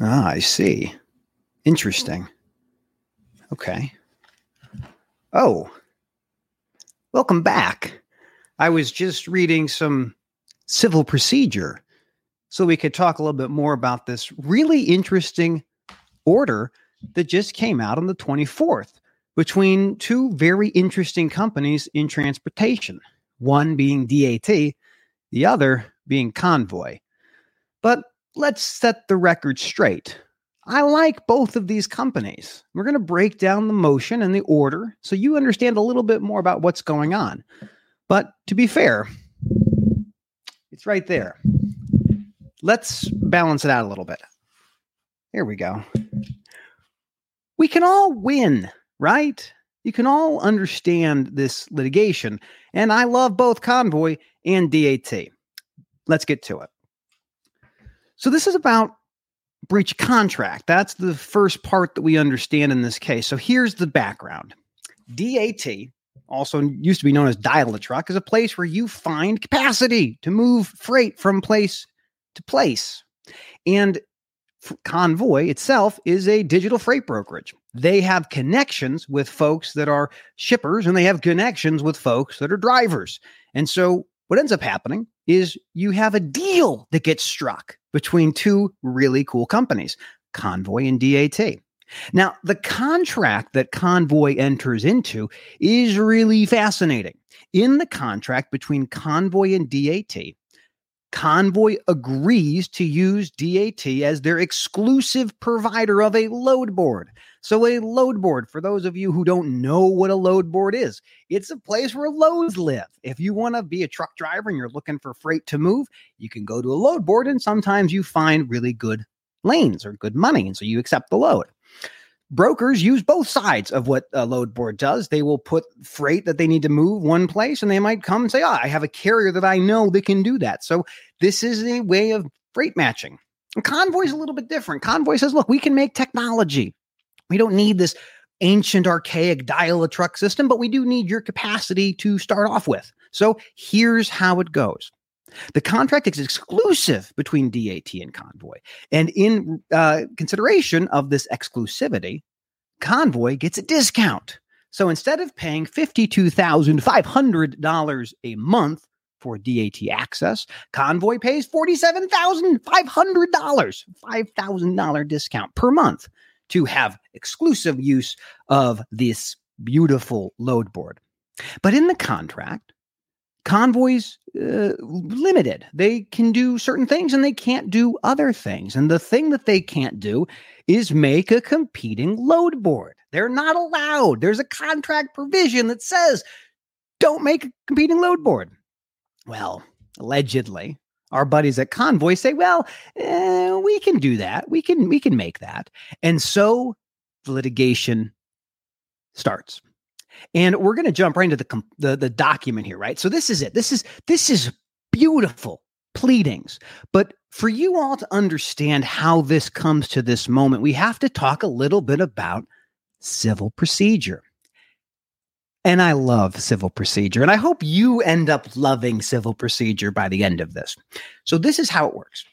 Ah, I see. Interesting. Okay. Oh, welcome back. I was just reading some civil procedure so we could talk a little bit more about this really interesting order that just came out on the 24th between two very interesting companies in transportation, one being DAT, the other being Convoy. But let's set the record straight. I like both of these companies. We're going to break down the motion and the order so you understand a little bit more about what's going on. But to be fair, it's right there. Let's balance it out a little bit. Here we go. We can all win, right? You can all understand this litigation. And I love both Convoy and DAT. Let's get to it. So, this is about breach contract. That's the first part that we understand in this case. So, here's the background DAT, also used to be known as dial a truck, is a place where you find capacity to move freight from place to place. And Convoy itself is a digital freight brokerage. They have connections with folks that are shippers and they have connections with folks that are drivers. And so what ends up happening is you have a deal that gets struck between two really cool companies, Convoy and DAT. Now, the contract that Convoy enters into is really fascinating. In the contract between Convoy and DAT, Convoy agrees to use DAT as their exclusive provider of a load board. So, a load board, for those of you who don't know what a load board is, it's a place where loads live. If you want to be a truck driver and you're looking for freight to move, you can go to a load board and sometimes you find really good lanes or good money. And so you accept the load brokers use both sides of what a load board does. They will put freight that they need to move one place and they might come and say, oh, I have a carrier that I know that can do that. So this is a way of freight matching. And Convoy is a little bit different. Convoy says, look, we can make technology. We don't need this ancient, archaic dial a truck system, but we do need your capacity to start off with. So here's how it goes. The contract is exclusive between DAT and Convoy. And in uh, consideration of this exclusivity, Convoy gets a discount. So instead of paying $52,500 a month for DAT access, Convoy pays $47,500, $5,000 discount per month to have exclusive use of this beautiful load board. But in the contract, convoys uh, limited. They can do certain things and they can't do other things. And the thing that they can't do is make a competing load board. They're not allowed. There's a contract provision that says don't make a competing load board. Well allegedly our buddies at convoy say well eh, we can do that we can we can make that and so the litigation starts and we're going to jump right into the, the the document here, right? So this is it. This is this is beautiful pleadings. But for you all to understand how this comes to this moment, we have to talk a little bit about civil procedure. And I love civil procedure. And I hope you end up loving civil procedure by the end of this. So, this is how it works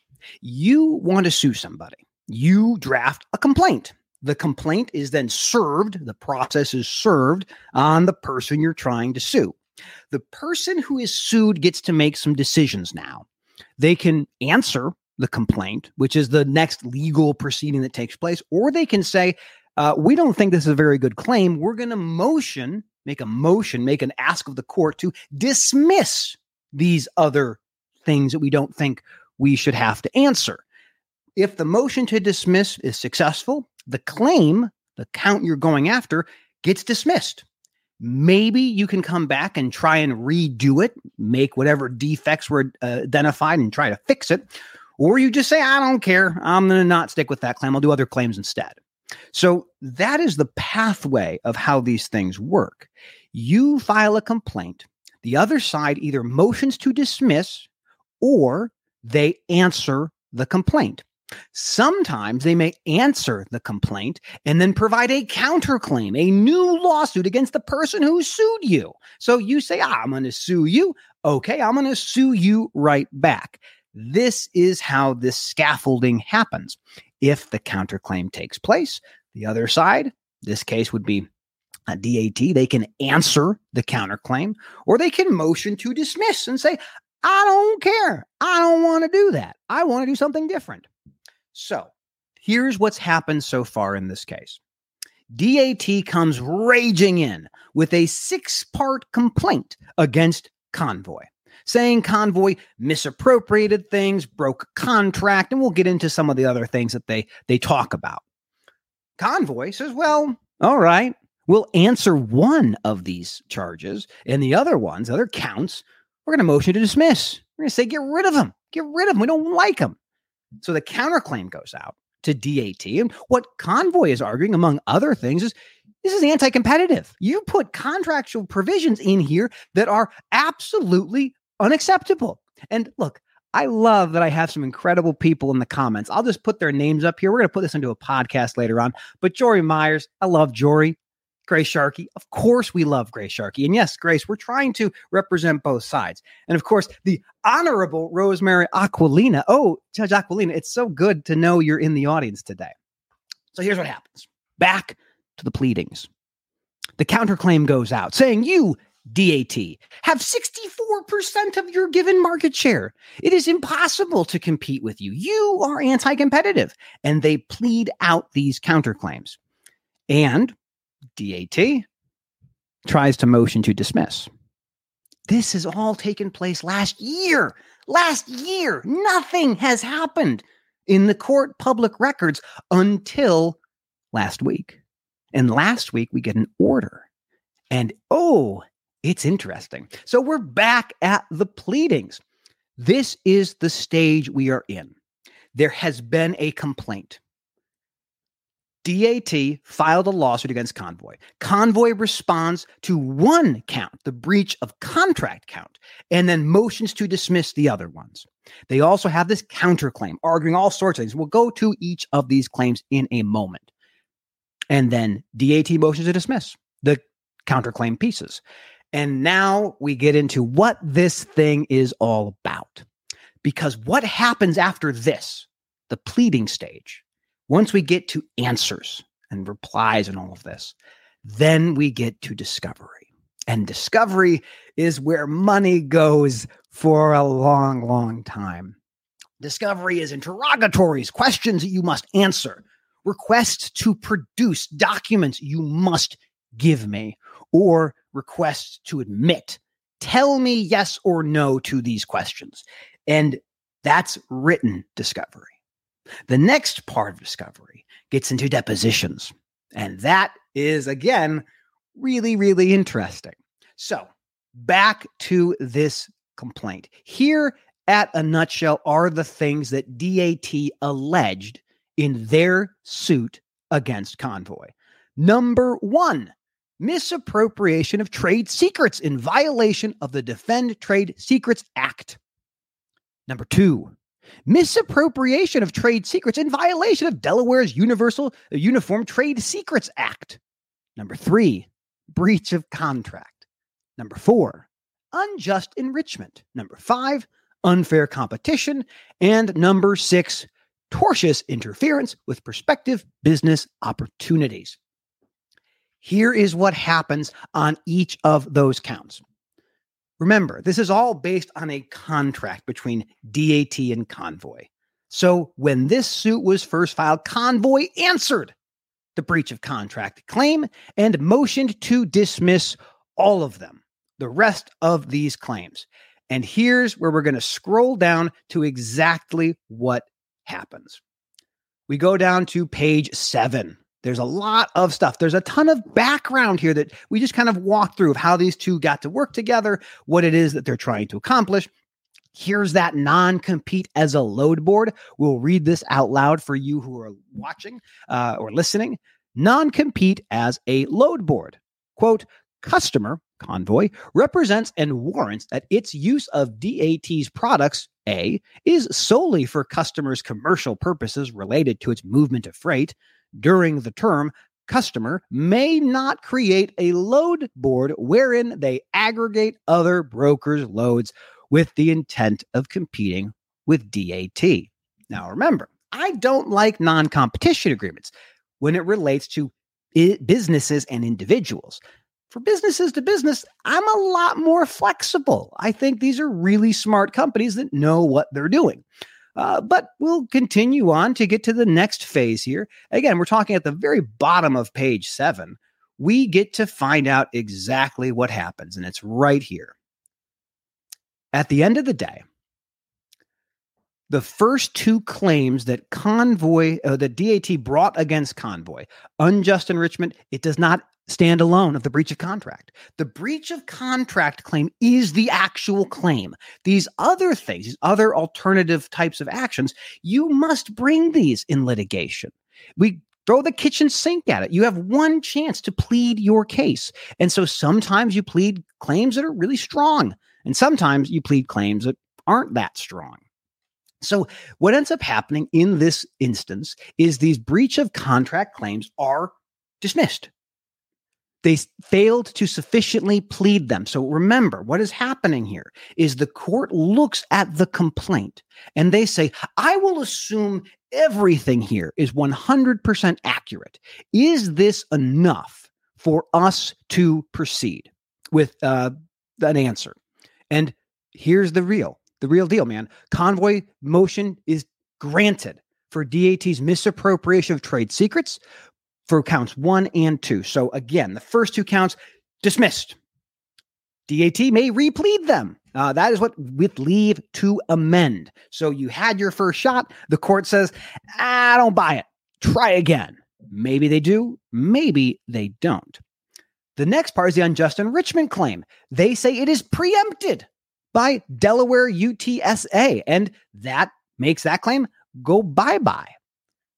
you want to sue somebody, you draft a complaint. The complaint is then served, the process is served on the person you're trying to sue. The person who is sued gets to make some decisions now. They can answer the complaint, which is the next legal proceeding that takes place, or they can say, uh, We don't think this is a very good claim. We're going to motion, make a motion, make an ask of the court to dismiss these other things that we don't think we should have to answer. If the motion to dismiss is successful, the claim, the count you're going after, gets dismissed. Maybe you can come back and try and redo it, make whatever defects were uh, identified and try to fix it. Or you just say, I don't care. I'm going to not stick with that claim. I'll do other claims instead. So that is the pathway of how these things work. You file a complaint, the other side either motions to dismiss or they answer the complaint. Sometimes they may answer the complaint and then provide a counterclaim, a new lawsuit against the person who sued you. So you say, ah, I'm going to sue you. Okay, I'm going to sue you right back. This is how this scaffolding happens. If the counterclaim takes place. The other side, this case would be a DAT, they can answer the counterclaim or they can motion to dismiss and say, I don't care. I don't want to do that. I want to do something different. So here's what's happened so far in this case DAT comes raging in with a six part complaint against Convoy, saying Convoy misappropriated things, broke contract, and we'll get into some of the other things that they, they talk about. Convoy says, well, all right, we'll answer one of these charges, and the other ones, other counts, we're going to motion to dismiss. We're going to say, get rid of them. Get rid of them. We don't like them. So the counterclaim goes out to DAT. And what Convoy is arguing, among other things, is this is anti competitive. You put contractual provisions in here that are absolutely unacceptable. And look, I love that I have some incredible people in the comments. I'll just put their names up here. We're going to put this into a podcast later on. But Jory Myers, I love Jory. Grace Sharkey. Of course, we love Grace Sharkey. And yes, Grace, we're trying to represent both sides. And of course, the honorable Rosemary Aquilina. Oh, Judge Aquilina, it's so good to know you're in the audience today. So here's what happens back to the pleadings. The counterclaim goes out saying you, DAT, have 64% of your given market share. It is impossible to compete with you. You are anti competitive. And they plead out these counterclaims. And DAT tries to motion to dismiss. This has all taken place last year. Last year, nothing has happened in the court public records until last week. And last week, we get an order. And oh, it's interesting. So we're back at the pleadings. This is the stage we are in. There has been a complaint. DAT filed a lawsuit against Convoy. Convoy responds to one count, the breach of contract count, and then motions to dismiss the other ones. They also have this counterclaim, arguing all sorts of things. We'll go to each of these claims in a moment. And then DAT motions to dismiss the counterclaim pieces. And now we get into what this thing is all about. Because what happens after this, the pleading stage, once we get to answers and replies and all of this, then we get to discovery. And discovery is where money goes for a long, long time. Discovery is interrogatories, questions that you must answer, requests to produce documents you must give me, or requests to admit. Tell me yes or no to these questions. And that's written discovery. The next part of discovery gets into depositions. And that is, again, really, really interesting. So, back to this complaint. Here, at a nutshell, are the things that DAT alleged in their suit against Convoy. Number one, misappropriation of trade secrets in violation of the Defend Trade Secrets Act. Number two, misappropriation of trade secrets in violation of Delaware's Universal uh, Uniform Trade Secrets Act. Number three, breach of contract. Number four, unjust enrichment. Number five, unfair competition. And number six, tortious interference with prospective business opportunities. Here is what happens on each of those counts. Remember, this is all based on a contract between DAT and Convoy. So when this suit was first filed, Convoy answered the breach of contract claim and motioned to dismiss all of them, the rest of these claims. And here's where we're going to scroll down to exactly what happens. We go down to page seven there's a lot of stuff. There's a ton of background here that we just kind of walk through of how these two got to work together, what it is that they're trying to accomplish. Here's that non compete as a load board. We'll read this out loud for you who are watching uh, or listening. Non compete as a load board. Quote, customer convoy represents and warrants that its use of DAT's products A is solely for customers' commercial purposes related to its movement of freight during the term, customer may not create a load board wherein they aggregate other brokers' loads with the intent of competing with DAT. Now, remember, I don't like non competition agreements when it relates to businesses and individuals. For businesses to business, I'm a lot more flexible. I think these are really smart companies that know what they're doing. Uh, but we'll continue on to get to the next phase here. Again, we're talking at the very bottom of page seven. We get to find out exactly what happens, and it's right here. At the end of the day, the first two claims that Convoy, uh, that DAT brought against Convoy, unjust enrichment, it does not stand alone of the breach of contract. The breach of contract claim is the actual claim. These other things, these other alternative types of actions, you must bring these in litigation. We throw the kitchen sink at it. You have one chance to plead your case. And so sometimes you plead claims that are really strong, and sometimes you plead claims that aren't that strong. So, what ends up happening in this instance is these breach of contract claims are dismissed. They failed to sufficiently plead them. So, remember what is happening here is the court looks at the complaint and they say, I will assume everything here is 100% accurate. Is this enough for us to proceed with uh, an answer? And here's the real the real deal, man. Convoy motion is granted for DAT's misappropriation of trade secrets for counts one and two. So again, the first two counts dismissed. DAT may replead them. Uh, that is what with leave to amend. So you had your first shot. The court says, I don't buy it. Try again. Maybe they do. Maybe they don't. The next part is the unjust enrichment claim. They say it is preempted by Delaware UTSA. And that makes that claim go bye bye.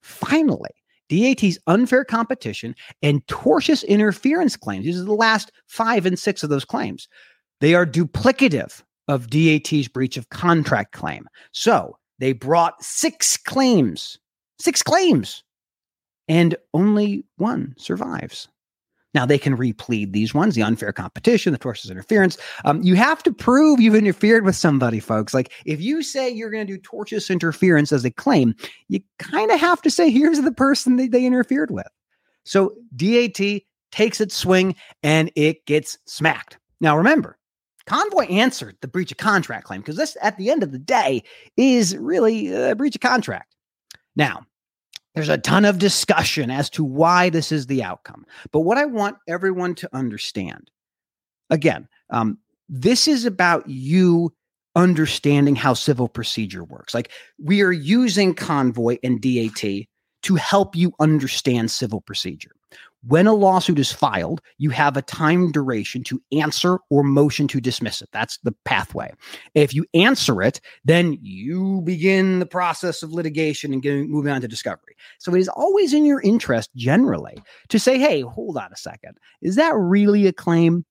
Finally, DAT's unfair competition and tortious interference claims, these are the last five and six of those claims, they are duplicative of DAT's breach of contract claim. So they brought six claims, six claims, and only one survives. Now they can replead these ones, the unfair competition, the tortious interference. Um, you have to prove you've interfered with somebody, folks. Like if you say you're going to do tortious interference as a claim, you kind of have to say here's the person that they interfered with. So DAT takes its swing and it gets smacked. Now remember, Convoy answered the breach of contract claim because this, at the end of the day, is really a breach of contract. Now, there's a ton of discussion as to why this is the outcome. But what I want everyone to understand again, um, this is about you understanding how civil procedure works. Like we are using Convoy and DAT to help you understand civil procedure. When a lawsuit is filed, you have a time duration to answer or motion to dismiss it. That's the pathway. If you answer it, then you begin the process of litigation and getting, moving on to discovery. So it is always in your interest, generally, to say, hey, hold on a second. Is that really a claim?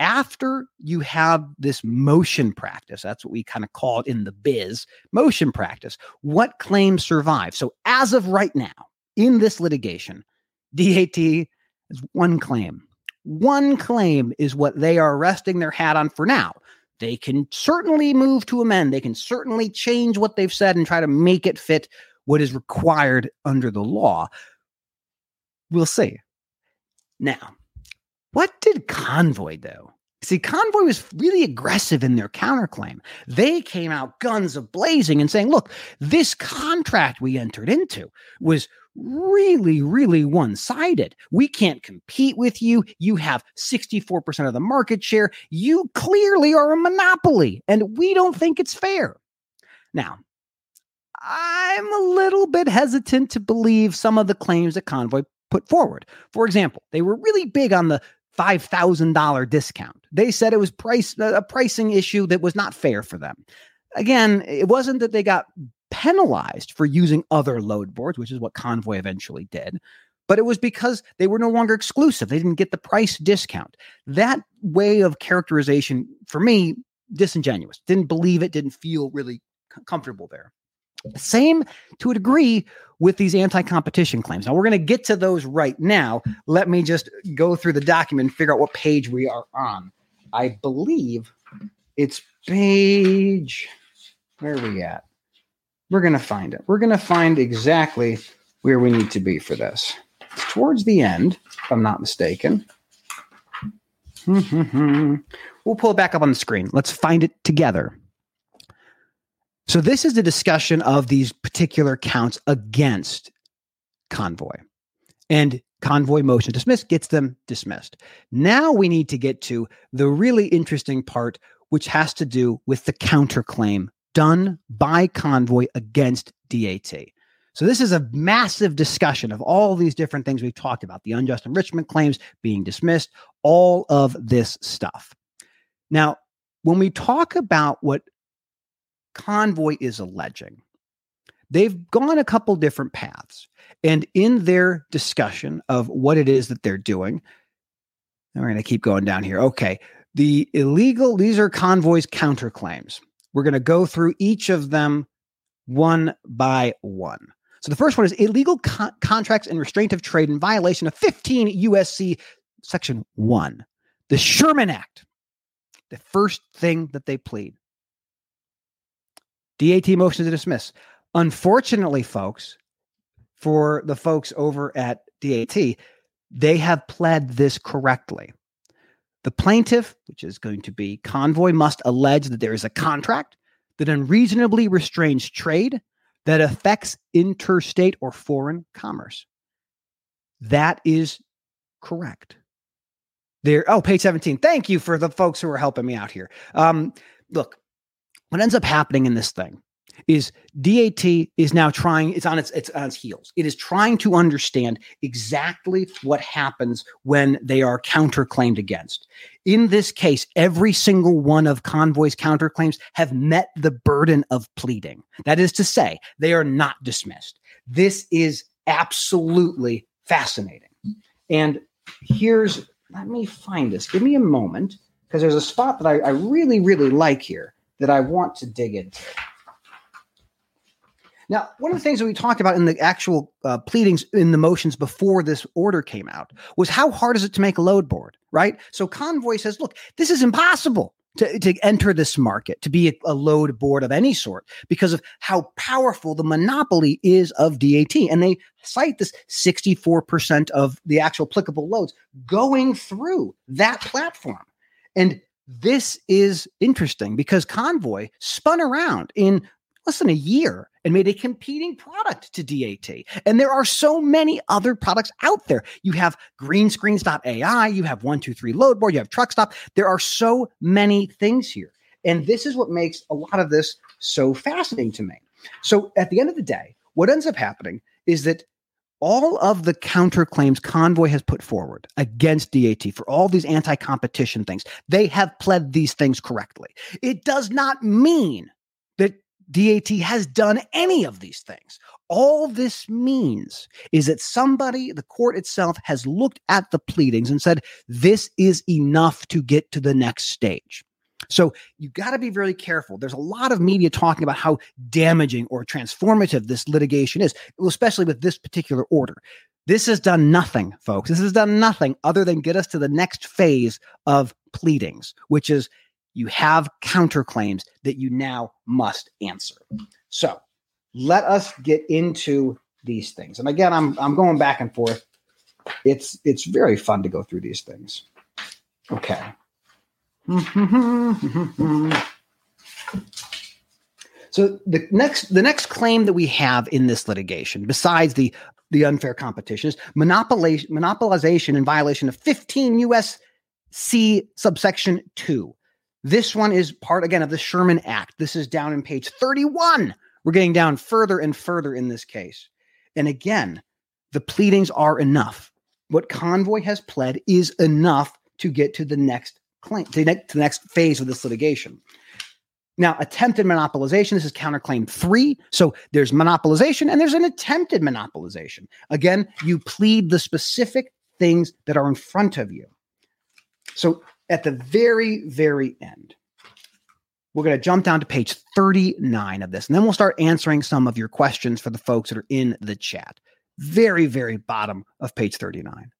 After you have this motion practice, that's what we kind of call it in the biz motion practice, what claims survive? So, as of right now, in this litigation, DAT is one claim. One claim is what they are resting their hat on for now. They can certainly move to amend. They can certainly change what they've said and try to make it fit what is required under the law. We'll see. Now, what did Convoy do? See, Convoy was really aggressive in their counterclaim. They came out guns a blazing and saying, look, this contract we entered into was really, really one sided. We can't compete with you. You have 64% of the market share. You clearly are a monopoly, and we don't think it's fair. Now, I'm a little bit hesitant to believe some of the claims that Convoy put forward. For example, they were really big on the $5,000 discount. They said it was price uh, a pricing issue that was not fair for them. Again, it wasn't that they got penalized for using other load boards, which is what Convoy eventually did. But it was because they were no longer exclusive. They didn't get the price discount. That way of characterization, for me, disingenuous. Didn't believe it, didn't feel really comfortable there. Same to a degree with these anti competition claims. Now, we're going to get to those right now. Let me just go through the document and figure out what page we are on. I believe it's page, where are we at? We're going to find it. We're going to find exactly where we need to be for this. It's towards the end, if I'm not mistaken. we'll pull it back up on the screen. Let's find it together. So, this is the discussion of these particular counts against convoy. And convoy motion dismissed gets them dismissed. Now we need to get to the really interesting part, which has to do with the counterclaim done by convoy against DAT. So this is a massive discussion of all these different things we've talked about, the unjust enrichment claims being dismissed, all of this stuff. Now, when we talk about what convoy is alleging, they've gone a couple different paths. And in their discussion of what it is that they're doing, we're going to keep going down here. Okay. The illegal, these are convoy's counterclaims. We're going to go through each of them one by one. So the first one is illegal co- contracts and restraint of trade in violation of 15 USC section 1. The Sherman Act. The first thing that they plead. DAT motion to dismiss. Unfortunately, folks, for the folks over at DAT, they have pled this correctly. The plaintiff, which is going to be convoy, must allege that there is a contract that unreasonably restrains trade that affects interstate or foreign commerce. That is correct. There, oh, page 17. Thank you for the folks who are helping me out here. Um, look, what ends up happening in this thing is DAT is now trying, it's on its it's on its heels. It is trying to understand exactly what happens when they are counterclaimed against. In this case, every single one of Convoy's counterclaims have met the burden of pleading. That is to say, they are not dismissed. This is absolutely fascinating. And here's, let me find this. Give me a moment, because there's a spot that I, I really, really like here that I want to dig into. Now, one of the things that we talked about in the actual uh, pleadings in the motions before this order came out was how hard is it to make a load board, right? So Convoy says, look, this is impossible to, to enter this market, to be a, a load board of any sort because of how powerful the monopoly is of DAT. And they cite this 64% of the actual applicable loads going through that platform. And this is interesting because Convoy spun around in less than a year and made a competing product to DAT. And there are so many other products out there. You have greenscreens.ai, you have 123 Load Loadboard, you have TruckStop. There are so many things here. And this is what makes a lot of this so fascinating to me. So at the end of the day, what ends up happening is that all of the counterclaims Convoy has put forward against DAT for all these anti competition things, they have pled these things correctly. It does not mean that DAT has done any of these things. All this means is that somebody, the court itself, has looked at the pleadings and said, this is enough to get to the next stage. So you got to be very careful. There's a lot of media talking about how damaging or transformative this litigation is, especially with this particular order. This has done nothing, folks. This has done nothing other than get us to the next phase of pleadings, which is you have counterclaims that you now must answer. So let us get into these things. And again, I'm I'm going back and forth. It's it's very fun to go through these things. Okay. So the next the next claim that we have in this litigation, besides the the unfair competition, is monopolization, monopolization in violation of 15 U.S.C. subsection 2 this one is part, again, of the Sherman Act. This is down in page 31. We're getting down further and further in this case. And again, the pleadings are enough. What Convoy has pled is enough to get to the next claim, to the next, to the next phase of this litigation. Now, attempted monopolization, this is counterclaim three. So there's monopolization and there's an attempted monopolization. Again, you plead the specific things that are in front of you. So at the very, very end, we're going to jump down to page 39 of this, and then we'll start answering some of your questions for the folks that are in the chat. Very, very bottom of page 39.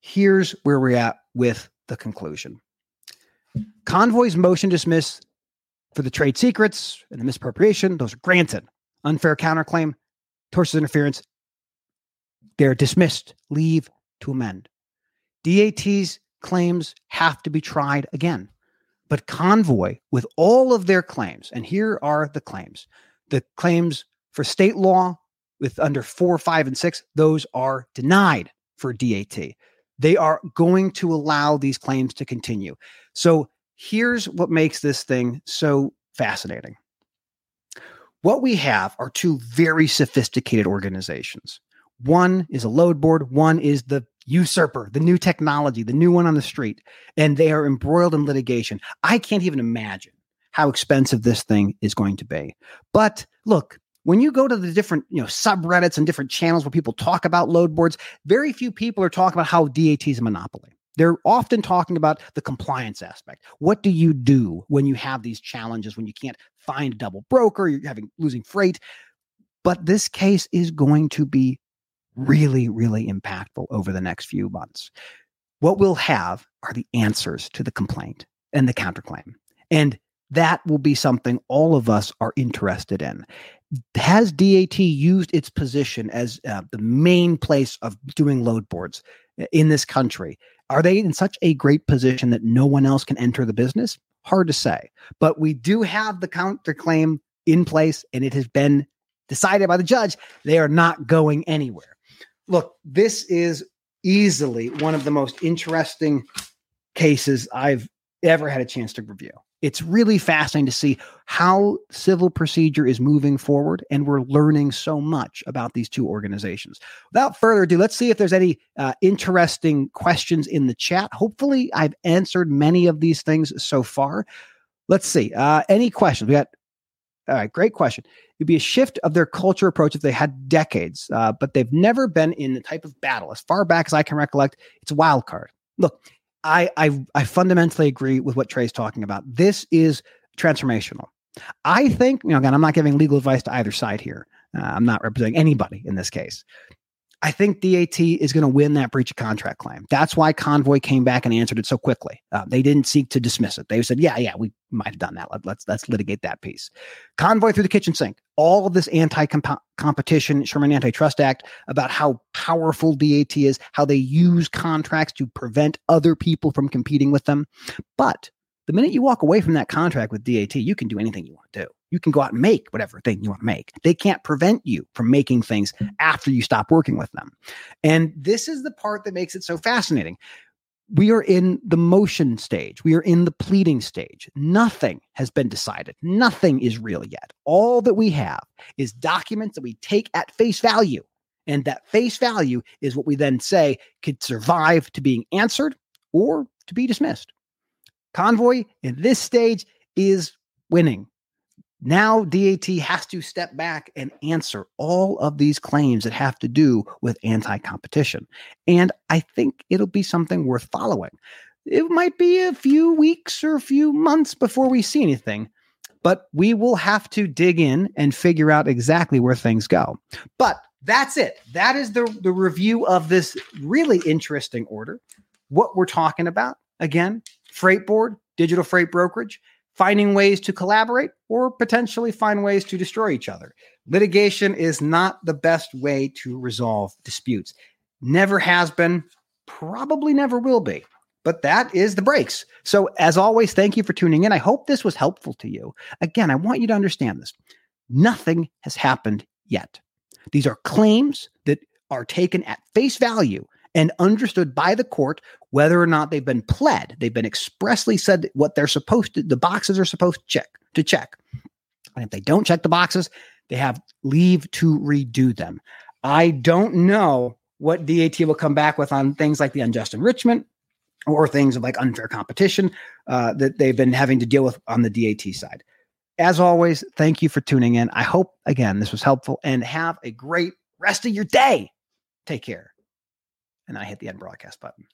Here's where we're at with the conclusion. Convoy's motion dismiss For the trade secrets and the misappropriation, those are granted. Unfair counterclaim, tortious interference, they're dismissed. Leave to amend. DAT's claims have to be tried again. But Convoy, with all of their claims, and here are the claims the claims for state law with under four, five, and six, those are denied for DAT. They are going to allow these claims to continue. So here's what makes this thing so fascinating. What we have are two very sophisticated organizations. One is a load board, one is the usurper, the new technology, the new one on the street, and they are embroiled in litigation. I can't even imagine how expensive this thing is going to be. But look, when you go to the different you know subreddits and different channels where people talk about load boards, very few people are talking about how DAT is a monopoly. They're often talking about the compliance aspect. What do you do when you have these challenges when you can't find a double broker, you're having losing freight? But this case is going to be really, really impactful over the next few months. What we'll have are the answers to the complaint and the counterclaim. And that will be something all of us are interested in. Has DAT used its position as uh, the main place of doing load boards uh, in this country? Are they in such a great position that no one else can enter the business? Hard to say. But we do have the counterclaim in place, and it has been decided by the judge. They are not going anywhere look, this is easily one of the most interesting cases I've ever had a chance to review. It's really fascinating to see how civil procedure is moving forward, and we're learning so much about these two organizations. Without further ado, let's see if there's any uh, interesting questions in the chat. Hopefully, I've answered many of these things so far. Let's see. Uh, any questions? We got all right, great question. It'd be a shift of their culture approach if they had decades, uh, but they've never been in the type of battle. As far back as I can recollect, it's wild card. Look, I I, I fundamentally agree with what Trey's talking about. This is transformational. I think, you know, again, I'm not giving legal advice to either side here. Uh, I'm not representing anybody in this case. I think DAT is going to win that breach of contract claim. That's why Convoy came back and answered it so quickly. Uh, they didn't seek to dismiss it. They said, "Yeah, yeah, we might have done that. Let, us let's, let's litigate that piece." Convoy threw the kitchen sink. All of this anti-competition Sherman Antitrust Act about how powerful DAT is, how they use contracts to prevent other people from competing with them. But the minute you walk away from that contract with DAT, you can do anything you want to do you can go out and make whatever thing you want to make. They can't prevent you from making things after you stop working with them. And this is the part that makes it so fascinating. We are in the motion stage. We are in the pleading stage. Nothing has been decided. Nothing is real yet. All that we have is documents that we take at face value. And that face value is what we then say could survive to being answered or to be dismissed. Convoy in this stage is winning. Now, DAT has to step back and answer all of these claims that have to do with anti competition. And I think it'll be something worth following. It might be a few weeks or a few months before we see anything, but we will have to dig in and figure out exactly where things go. But that's it. That is the, the review of this really interesting order. What we're talking about again, freight board, digital freight brokerage finding ways to collaborate or potentially find ways to destroy each other. Litigation is not the best way to resolve disputes. Never has been, probably never will be. But that is the breaks. So, as always, thank you for tuning in. I hope this was helpful to you. Again, I want you to understand this nothing has happened yet. These are claims that are taken at face value and understood by the court whether or not they've been pled. They've been expressly said what they're supposed to, the boxes are supposed to check, to check. And if they don't check the boxes, they have leave to redo them. I don't know what DAT will come back with on things like the unjust enrichment or things of like unfair competition uh, that they've been having to deal with on the DAT side. As always, thank you for tuning in. I hope, again, this was helpful and have a great rest of your day. Take care and I hit the end broadcast button.